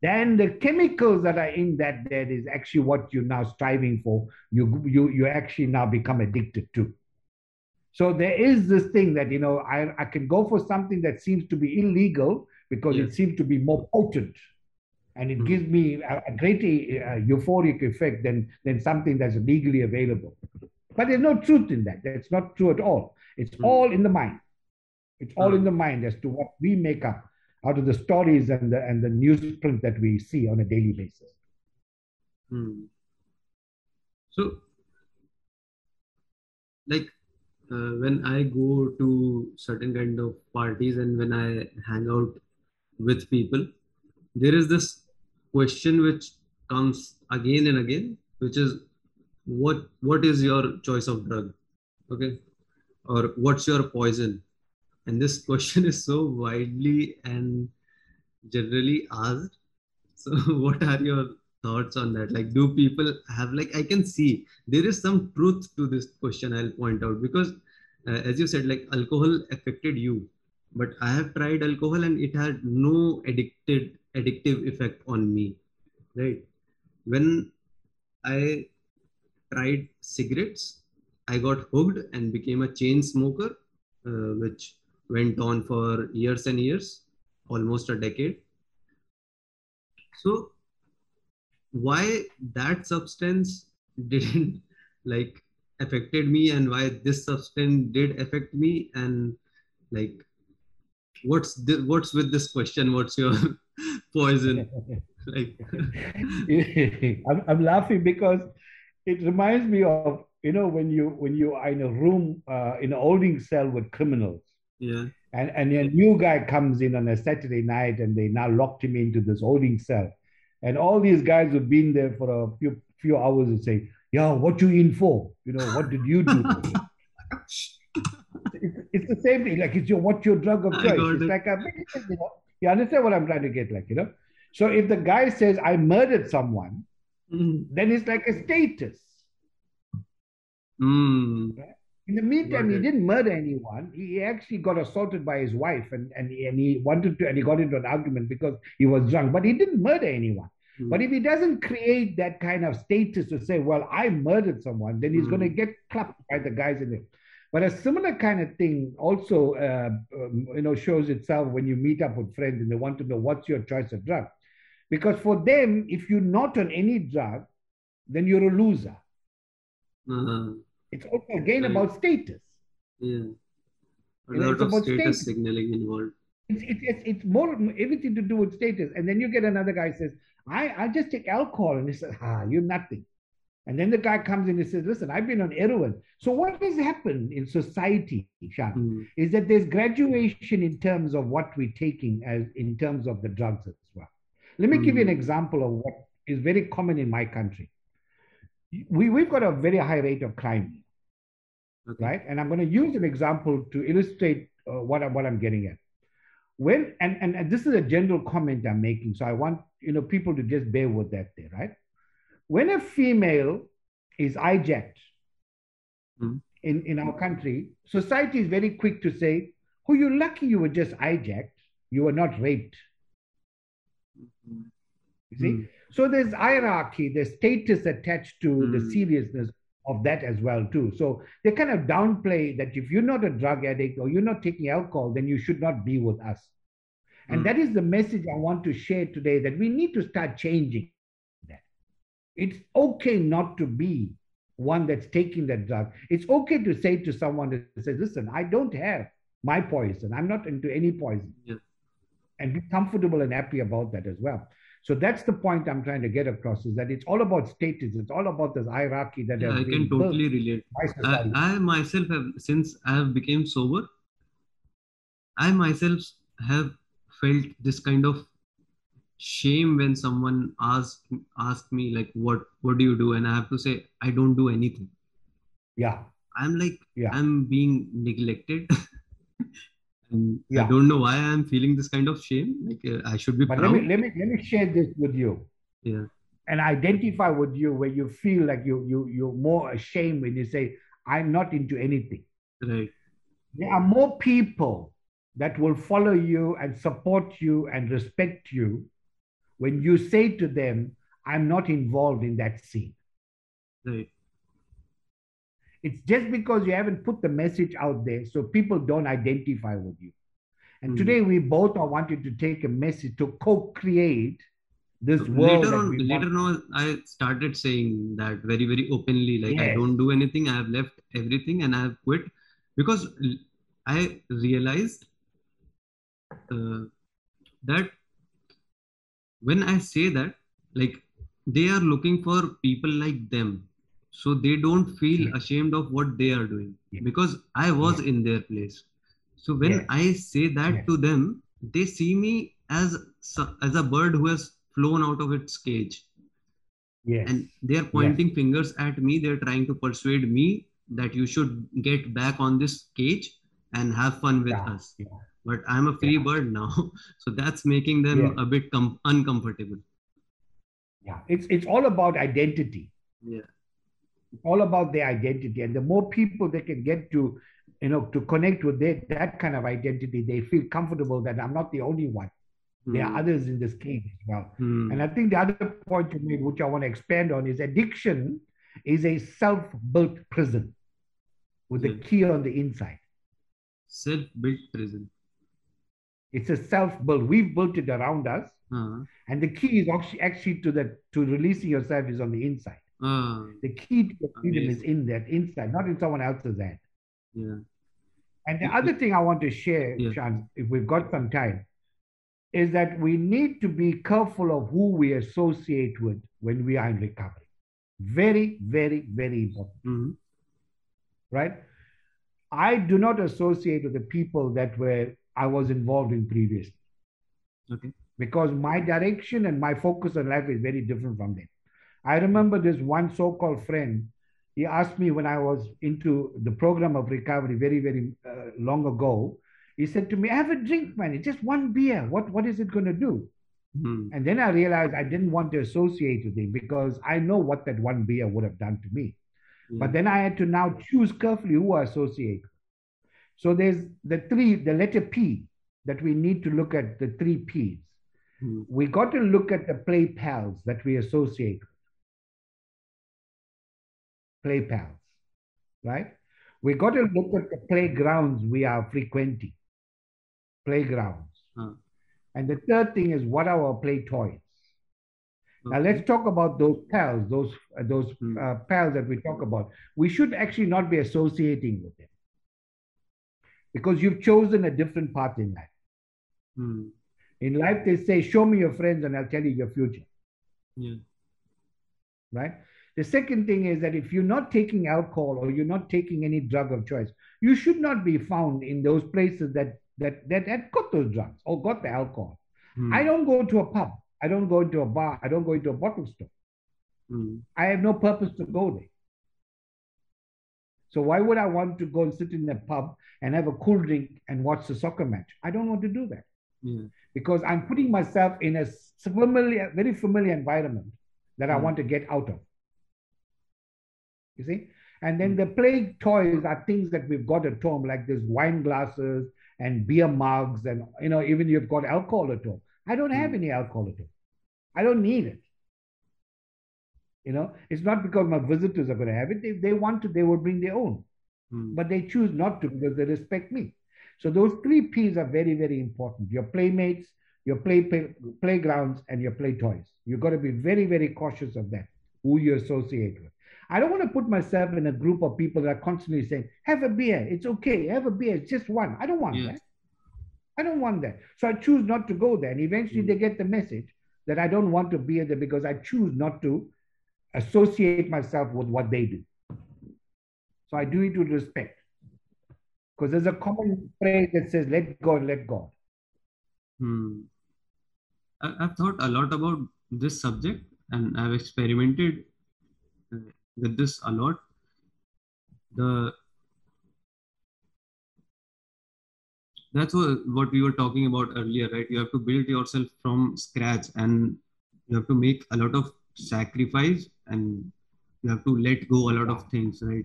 Then the chemicals that are in that that is actually what you're now striving for. You you you actually now become addicted to. So there is this thing that you know I, I can go for something that seems to be illegal because yes. it seems to be more potent, and it mm-hmm. gives me a, a greater uh, euphoric effect than than something that's legally available. But there's no truth in that. That's not true at all. It's mm-hmm. all in the mind. It's all mm-hmm. in the mind as to what we make up out of the stories and the and the newsprint that we see on a daily basis.
Hmm. So, like uh, when I go to certain kind of parties and when I hang out with people, there is this question which comes again and again, which is what what is your choice of drug, okay, or what's your poison? And this question is so widely and generally asked. So, what are your thoughts on that? Like do people have like i can see there is some truth to this question i'll point out because uh, as you said like alcohol affected you but i have tried alcohol and it had no addicted addictive effect on me right? When i tried cigarettes i got hooked and became a chain smoker uh, which went on for years and years almost a decade. So why that substance didn't like affected me and why this substance did affect me and like what's the, what's with this question? What's your poison? Like
I'm, I'm laughing because it reminds me of you know when you when you are in a room uh, in a holding cell with criminals.
Yeah.
And and a new guy comes in on a saturday night and they now locked him into this holding cell and all these guys who've been there for a few few hours and say, "Yeah, what you in for? You know, what did you do?" it's, it's, the same thing. Like it's your what's your drug of choice? It's it. like a, you know, you understand what I'm trying to get? Like you know, so if the guy says I murdered someone, mm. then it's like a status.
Mm.
Right? In the meantime, he didn't murder anyone. He actually got assaulted by his wife, and, and, and he wanted to, and he got into an argument because he was drunk. But he didn't murder anyone. Mm. But if he doesn't create that kind of status to say, "Well, I murdered someone," then he's mm. going to get clapped by the guys in it. But a similar kind of thing also, uh, um, you know, shows itself when you meet up with friends and they want to know what's your choice of drug, because for them, if you're not on any drug, then you're a loser.
Uh-huh.
It's also again right. about status.
Yeah. A you know, lot of status, status, signaling involved.
It's, it's, it's, it's more everything to do with status. And then you get another guy says, I, I just take alcohol. And he says, ah, you're nothing. And then the guy comes in and says, listen, I've been on heroin. So what has happened in society, Shaan, mm. is that there's graduation in terms of what we're taking as in terms of the drugs as well. Let me mm. give you an hmm. example of what is very common in my country we, we've got a very high rate of crime, okay. right? And I'm going to use an example to illustrate uh, what, I, what I'm getting at. When and, and, and this is a general comment I'm making, so I want you know people to just bear with that there, right? When a female is hijacked mm-hmm. in, in our country, society is very quick to say, "Oh, you're lucky you were just hijacked, you were not raped." Mm-hmm. You see, mm-hmm. So there's hierarchy, there's status attached to the hmm. seriousness of that as well too. So they kind of downplay that if you're not a drug addict or you're not taking alcohol, then you should not be with us. And mm. that is the message I want to share today that we need to start changing that. It's okay not to be one that's taking that drug. It's okay to say to someone that says, listen, I don't have my poison. I'm not into any poison.
Yeah.
And be comfortable and happy about that as well. So that's the point I'm trying to get across is that it's all about status. It's all about this hierarchy that
yeah, I can totally relate. I, I, myself have since I have become sober, I myself have felt this kind of shame when someone asked ask me like what what do you do and I have to say I don't do anything.
Yeah.
I'm like yeah. I'm being neglected. And
Yeah.
I don't know why I'm feeling this kind of shame. Like uh, I should be
But
proud.
let me let me let me share this with you
Yeah.
and identify with you where you feel like you you you're more ashamed when you say, I'm not into anything.
Right.
There are more people that will follow you and support you and respect you when you say to them, I'm not involved in that scene.
Right.
It's just because you haven't put the message out there so people don't identify with you. And
Hmm.
today we both are wanting to take a message to co-create this world.
later on, later
want.
on, I started saying that very, very openly. Like I don't do anything. I have left everything and I have quit because I realized uh, that when I say that, like they are looking for people like them, so they don't feel
Yeah.
ashamed of what they are doing
Yeah.
because I was
Yeah.
in their place. So when. I say that to them, they see me as as a bird who has flown out of its cage
Yes.
and they are pointing fingers at me they're trying to persuade me that you should get back on this cage and have fun with
Yeah,
us
yeah.
but i'm a free
Yeah.
bird now so that's making them
Yeah.
a bit com- uncomfortable
Yeah. It's it's all about identity.
yeah
all about their identity. And the more people they can get to, you know, to connect with their, that kind of identity, they feel comfortable that I'm not the only one. There are
Hmm.
others in this cage as well.
Hmm.
And I think the other point you made, which I want to expand on, is addiction is a self-built prison with a key on the inside.
self-built prison
It's a self-built. We've built it around us,
uh,
and the key is actually actually to the to releasing yourself is on the inside.
Uh,
The key to freedom is in that inside, not in someone else's hand.
yeah
And the other thing I want to share,
Yeah.
Shaan, if we've got some time, is that we need to be careful of who we associate with when we are in recovery. Very, very, very important,
Mhm.
right? I do not associate with the people that were I was involved in previously
okay
because my direction and my focus on life is very different from them. I remember this one so-called friend. He asked me when I was into the program of recovery very, very uh, long ago. He said to me, "Have a drink, man. It's just one beer. What, what is it going to do?"
Hmm.
And then I realized I didn't want to associate with him because I know what that one beer would have done to me.
Yeah.
But then I had to now choose carefully who I associate. with. So there's the three, the letter P that we need to look at the three P's.
Hmm.
We got to look at the play pals that we associate with. Play pals, right? We got to look at the playgrounds we are frequenting. Playgrounds.
Huh.
And the third thing is what are our play toys? Now let's talk about those pals, those uh, those
Hmm.
uh, pals that we talk about. We should actually not be associating with them because you've chosen a different path in life.
Hmm.
In life, they say, "Show me your friends, and I'll tell you your future."
yeah
Right. The second thing is that if you're not taking alcohol or you're not taking any drug of choice, you should not be found in those places that that that, that got those drugs or got the alcohol.
Hmm.
I don't go to a pub. I don't go into a bar. I don't go into a bottle store.
Hmm.
I have no purpose to go there. So why would I want to go and sit in a pub and have a cool drink and watch the soccer match? I don't want to do that because I'm putting myself in a familiar, very familiar environment that I
Hmm.
want to get out of. You see? And then the play toys are things that we've got at home, like this wine glasses and beer mugs, and you know, even you've got alcohol at home. I don't have
Hmm.
any alcohol at home. I don't need it. You know, it's not because my visitors are going to have it. If they want to, they will bring their own.
Hmm.
But they choose not to because they respect me. So those three P's are very, very important. Your playmates, your play, play playgrounds, and your play toys. You've got to be very, very cautious of that, who you associate with. I don't want to put myself in a group of people that are constantly saying, have a beer, it's okay, have a beer, it's just one. I don't want
Yeah.
that. I don't want that. So I choose not to go there. And eventually
Mm.
they get the message that I don't want to be there because I choose not to associate myself with what they do. So I do it with respect. Because there's a common phrase that says, let go let God.
Hmm. I, I've thought a lot about this subject and I've experimented uh, with this a lot. The that's what, what we were talking about earlier right? You have to build yourself from scratch and you have to make a lot of sacrifice and you have to let go a lot of things right?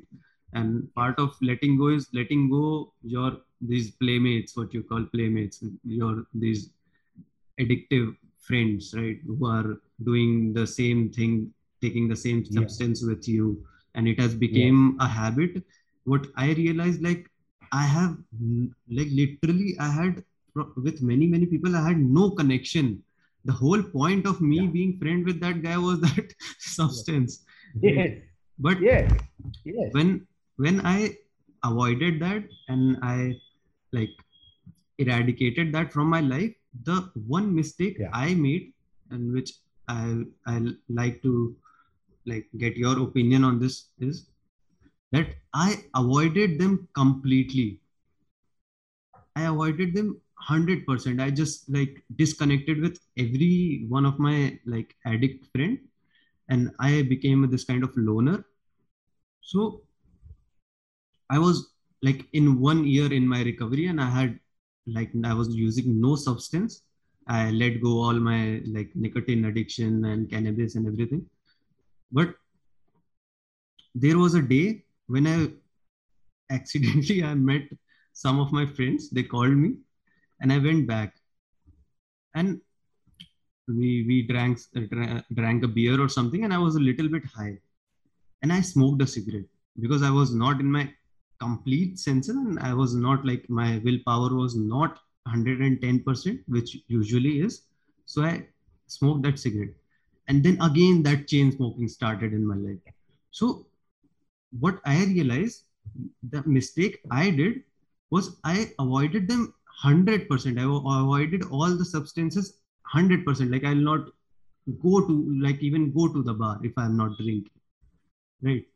And part of letting go is letting go your these playmates what you call playmates your these addictive friends right? Who are doing the same thing taking the same substance yeah. with you and it has become a habit what i realized like i have like literally i had with many many people i had no connection the whole point of me yeah. being friend with that guy was that substance
yes.
but
yes. yes
when when i avoided that and i like eradicated that from my life the one mistake yeah. i made and which i i like to like get your opinion on this is that i avoided them completely. I avoided them 100% i just like disconnected with every one of my like addict friend and i became this kind of loner. So i was like in one year in my recovery and i had like i was using no substance. I let go all my like nicotine addiction and cannabis and everything but there was a day when i accidentally i met some of my friends. They called me and i went back. And we we drank uh, drank a beer or something and i was a little bit high. And i smoked a cigarette because i was not in my complete senses and i was not like my willpower was not 110% which usually is. So i smoked that cigarette and then again that chain smoking started in my life so what i realized the mistake i did was i avoided them 100% i avoided all the substances 100% like i'll not go to like even go to the bar if i'm not drinking right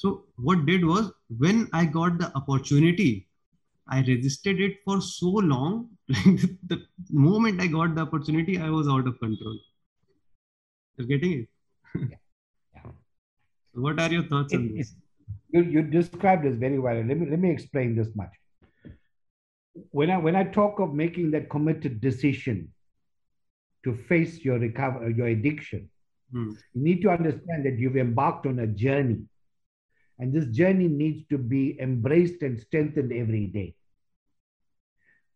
so what did was when I got the opportunity, I resisted it for so long. Like the, the moment I got the opportunity, I was out of control. You're getting it? yeah. yeah. So what are your thoughts it, on this?
You, you described this very well. Let me let me explain this much. When I when I talk of making that committed decision to face your recover your addiction, hmm. you need to understand that you've embarked on a journey and this journey needs to be embraced and strengthened every day.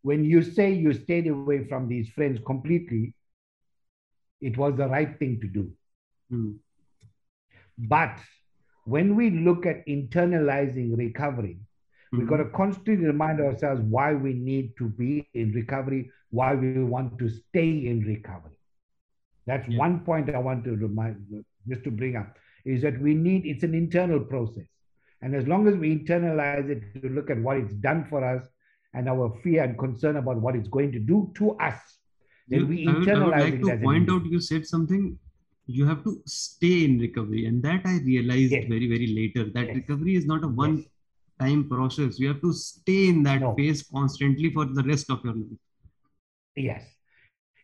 When you say you stayed away from these friends completely, it was the right thing to do. Mm. But when we look at internalizing recovery, mm-hmm. we've got to constantly remind ourselves why we need to be in recovery, why we want to stay in recovery. That's yeah. one point I want to remind, just to bring up is that we need, it's an internal process. And as long as we internalize it to look at what it's done for us and our fear and concern about what it's going to do to us, then you, we internalize
I would, I would like to point out you said something you have to stay in recovery and that i realized yes. very very later that yes. recovery is not a one yes. time process you have to stay in that no. phase constantly for the rest of your life
yes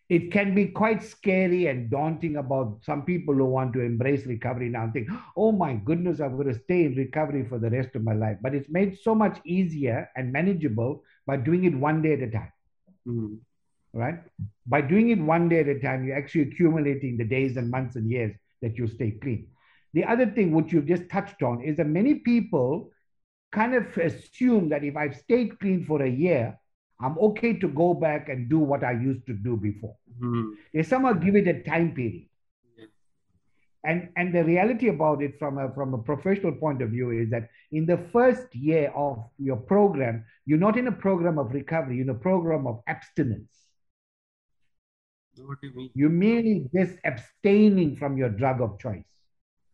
it can be quite scary and daunting about some people who want to embrace recovery now and think, oh my goodness, I'm going to stay in recovery for the rest of my life. But it's made so much easier and manageable by doing it one day at a time. Mm-hmm. Right? By doing it one day at a time, you're actually accumulating the days and months and years that you stay clean. The other thing, which you've just touched on, is that many people kind of assume that if I've stayed clean for a year, I'm okay to go back and do what I used to do before. Mm-hmm. They somehow give it a time period. And, and the reality about it from a, from a professional point of view is that in the first year of your program, you're not in a program of recovery, you're in a program of abstinence.
What do you mean?
You're merely just abstaining from your drug of choice.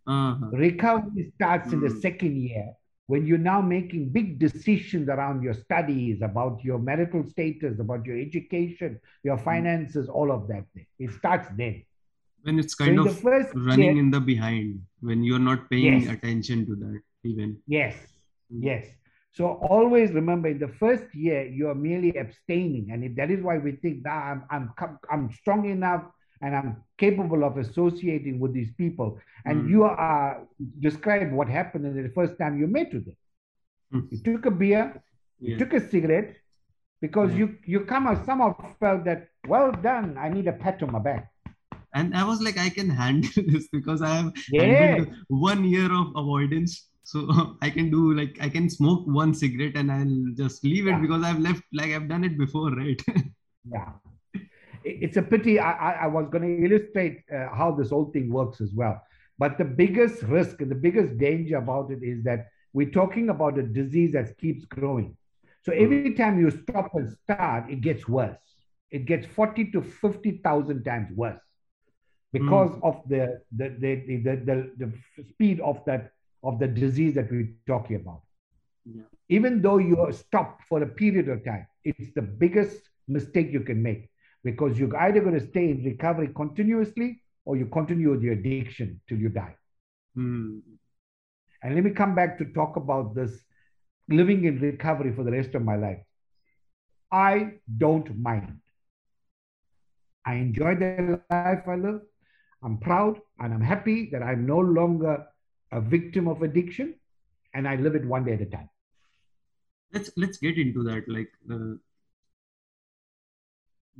Uh-huh. Recovery starts mm. in the hmm. second year when you're now making big decisions around your studies, about your marital status, about your education, your hmm. finances, all of that, it starts then.
When it's kind so of running year, in the behind, when you're not paying yes. attention to that, even.
Yes, mm. yes. So always remember, in the first year, you are merely abstaining, and if that is why we think that I'm, I'm, I'm strong enough and I'm capable of associating with these people. And mm. you are describe what happened in the first time you met with them. Mm. You took a beer, you took a cigarette, because
Yeah.
you you come out somehow felt that well done. I need a pat on my back.
And I was like, I can handle this because I have
Yeah.
one year of avoidance. So I can do like I can smoke one cigarette and I'll just leave it
Yeah.
because I've left like I've done it before, right?
Yeah. It's a pity. I, I, I was going to illustrate uh, how this whole thing works as well. But the biggest risk and the biggest danger about it is that we're talking about a disease that keeps growing. So every time you stop and start, it gets worse. It gets 40 to 50,000 times worse because of the, the, the, the, the, the, the speed of that of the disease that we're talking about
Yeah.
even though you are stopped for a period of time, it's the biggest mistake you can make because you're either going to stay in recovery continuously or you continue with your addiction till you die.
Hmm.
And let me come back to talk about this living in recovery for the rest of my life. I don't mind. I enjoy the life I live. I'm proud and I'm happy that I'm no longer a victim of addiction and I live it one day at a time.
let's let's get into that like uh,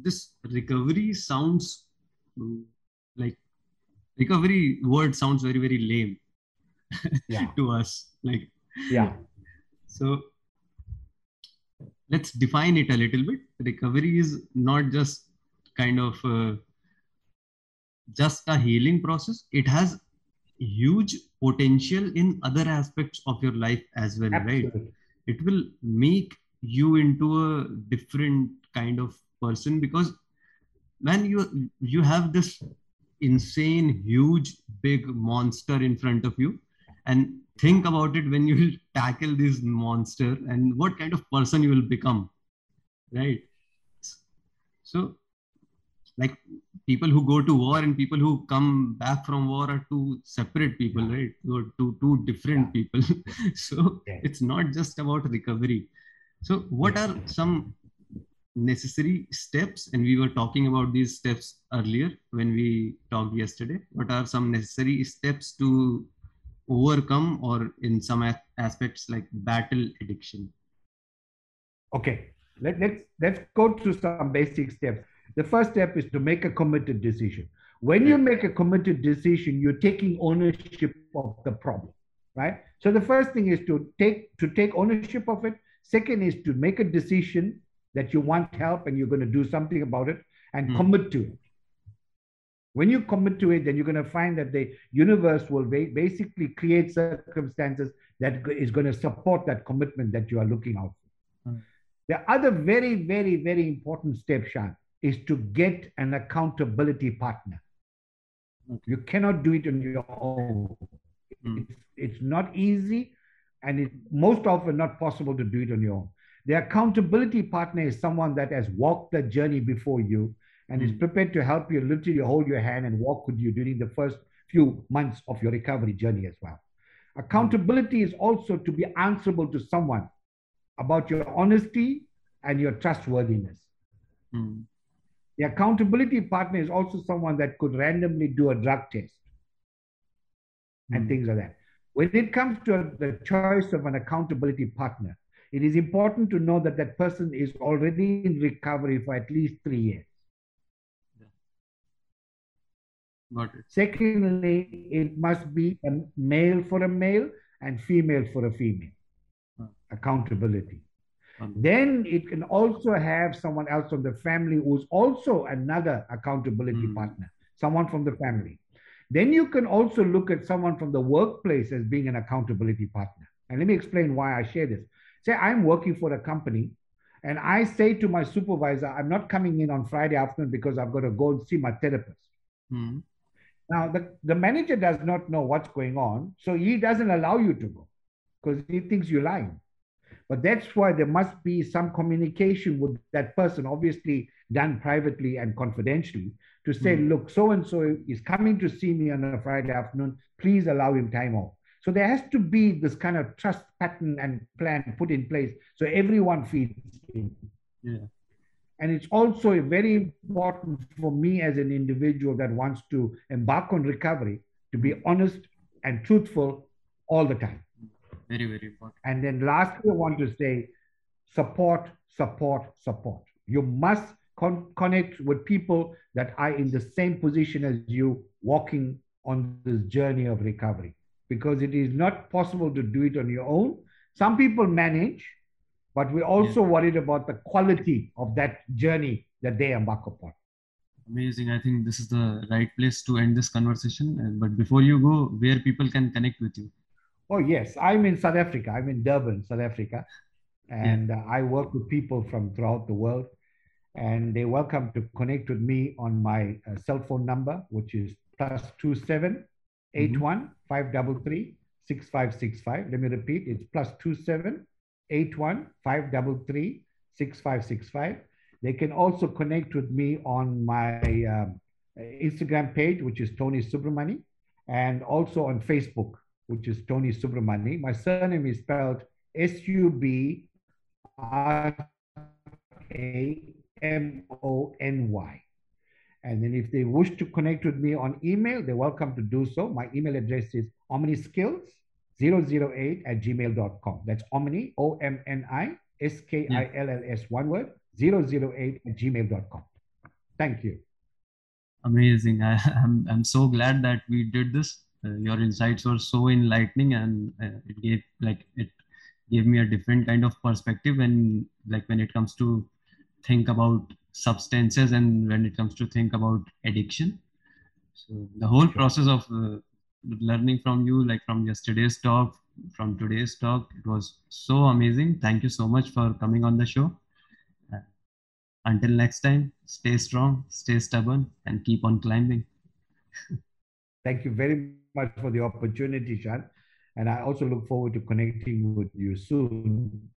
this recovery sounds like recovery word sounds very very lame
Yeah.
to us like
Yeah.
so let's define it a little bit recovery is not just kind of uh, just a healing process it has huge potential in other aspects of your life as well right? It will make you into a different kind of person because man you you have this insane huge big monster in front of you and think about it when you will tackle this monster and what kind of person you will become right? So like people who go to war and people who come back from war are two separate people
Yeah.
right two different
Yeah.
people so
Yeah.
it's not just about recovery so what are some necessary steps and we were talking about these steps earlier when we talked yesterday what are some necessary steps to overcome or in some aspects like battle addiction
Okay, Let, let's let's go through some basic steps. The first step is to make a committed decision. When you make a committed decision, you're taking ownership of the problem, right? So the first thing is to take to take ownership of it. Second is to make a decision that you want help and you're going to do something about it and
Hmm.
commit to it. When you commit to it, then you're going to find that the universe will ba- basically create circumstances that is going to support that commitment that you are looking out for.
Hmm.
The other very, very, very important step, Shaan, is to get an accountability partner.
Okay.
You cannot do it on your own.
Hmm.
It's, it's not easy and it's most often not possible to do it on your own. The accountability partner is someone that has walked the journey before you and is
Hmm.
prepared to help you literally hold your hand and walk with you during the first few months of your recovery journey as well. Accountability is also to be answerable to someone about your honesty and your trustworthiness.
Hmm.
The accountability partner is also someone that could randomly do a drug test and
Hmm.
things like that. When it comes to the choice of an accountability partner, it is important to know that that person is already in recovery for at least three years.
got it
Secondly, it must be a male for a male and female for a female.
Hmm.
Accountability.
Um,
Then it can also have someone else from the family who's also another accountability
Hmm.
partner, someone from the family. Then you can also look at someone from the workplace as being an accountability partner. And let me explain why I share this. Say I'm working for a company and I say to my supervisor, I'm not coming in on Friday afternoon because I've got to go and see my therapist.
hmm.
Now, the, the manager does not know what's going on, so he doesn't allow you to go because he thinks you're lying. But that's why there must be some communication with that person, obviously done privately and confidentially, to say,
Hmm.
look, so and so is coming to see me on a Friday afternoon. Please allow him time off. So there has to be this kind of trust pattern and plan put in place so everyone feels in.
yeah
And it's also very important for me as an individual that wants to embark on recovery to be honest and truthful all the time.
Very very important
And then lastly, I want to say support, support, support. You must con- connect with people that are in the same position as you walking on this journey of recovery because it is not possible to do it on your own. Some people manage, but we're also yeah. worried about the quality of that journey that they embark upon.
Amazing. I think this is the right place to end this conversation. But before you go, where people can connect with you?
Oh, yes. I'm in South Africa. I'm in Durban, South Africa. And yeah. uh, I work with people from throughout the world. And they're welcome to connect with me on my uh, cell phone number, which is plus two seven eight one five double three six five six five. Let me repeat. It's plus two seven eight one five double three six five six five. They can also connect with me on my um, Instagram page, which is Tony Subramony, and also on Facebook, which is Tony Subramony. My surname is spelled S U B R A M O N Y. And then if they wish to connect with me on email, they're welcome to do so. My email address is omniskills008 at gmail.com. That's omni, O M N I S K I L L S, one word, 008 at gmail.com. Thank you.
Amazing. I, I'm, I'm so glad that we did this. Uh, your insights were so enlightening and uh, it gave like it gave me a different kind of perspective and like when it comes to think about substances and when it comes to think about addiction. So the whole process of uh, learning from you like from yesterday's talk from today's talk it was so amazing. Thank you so much for coming on the show. Uh, until next time stay strong stay stubborn and keep on climbing.
Thank you very much for the opportunity Shaan. and i also look forward to connecting with you soon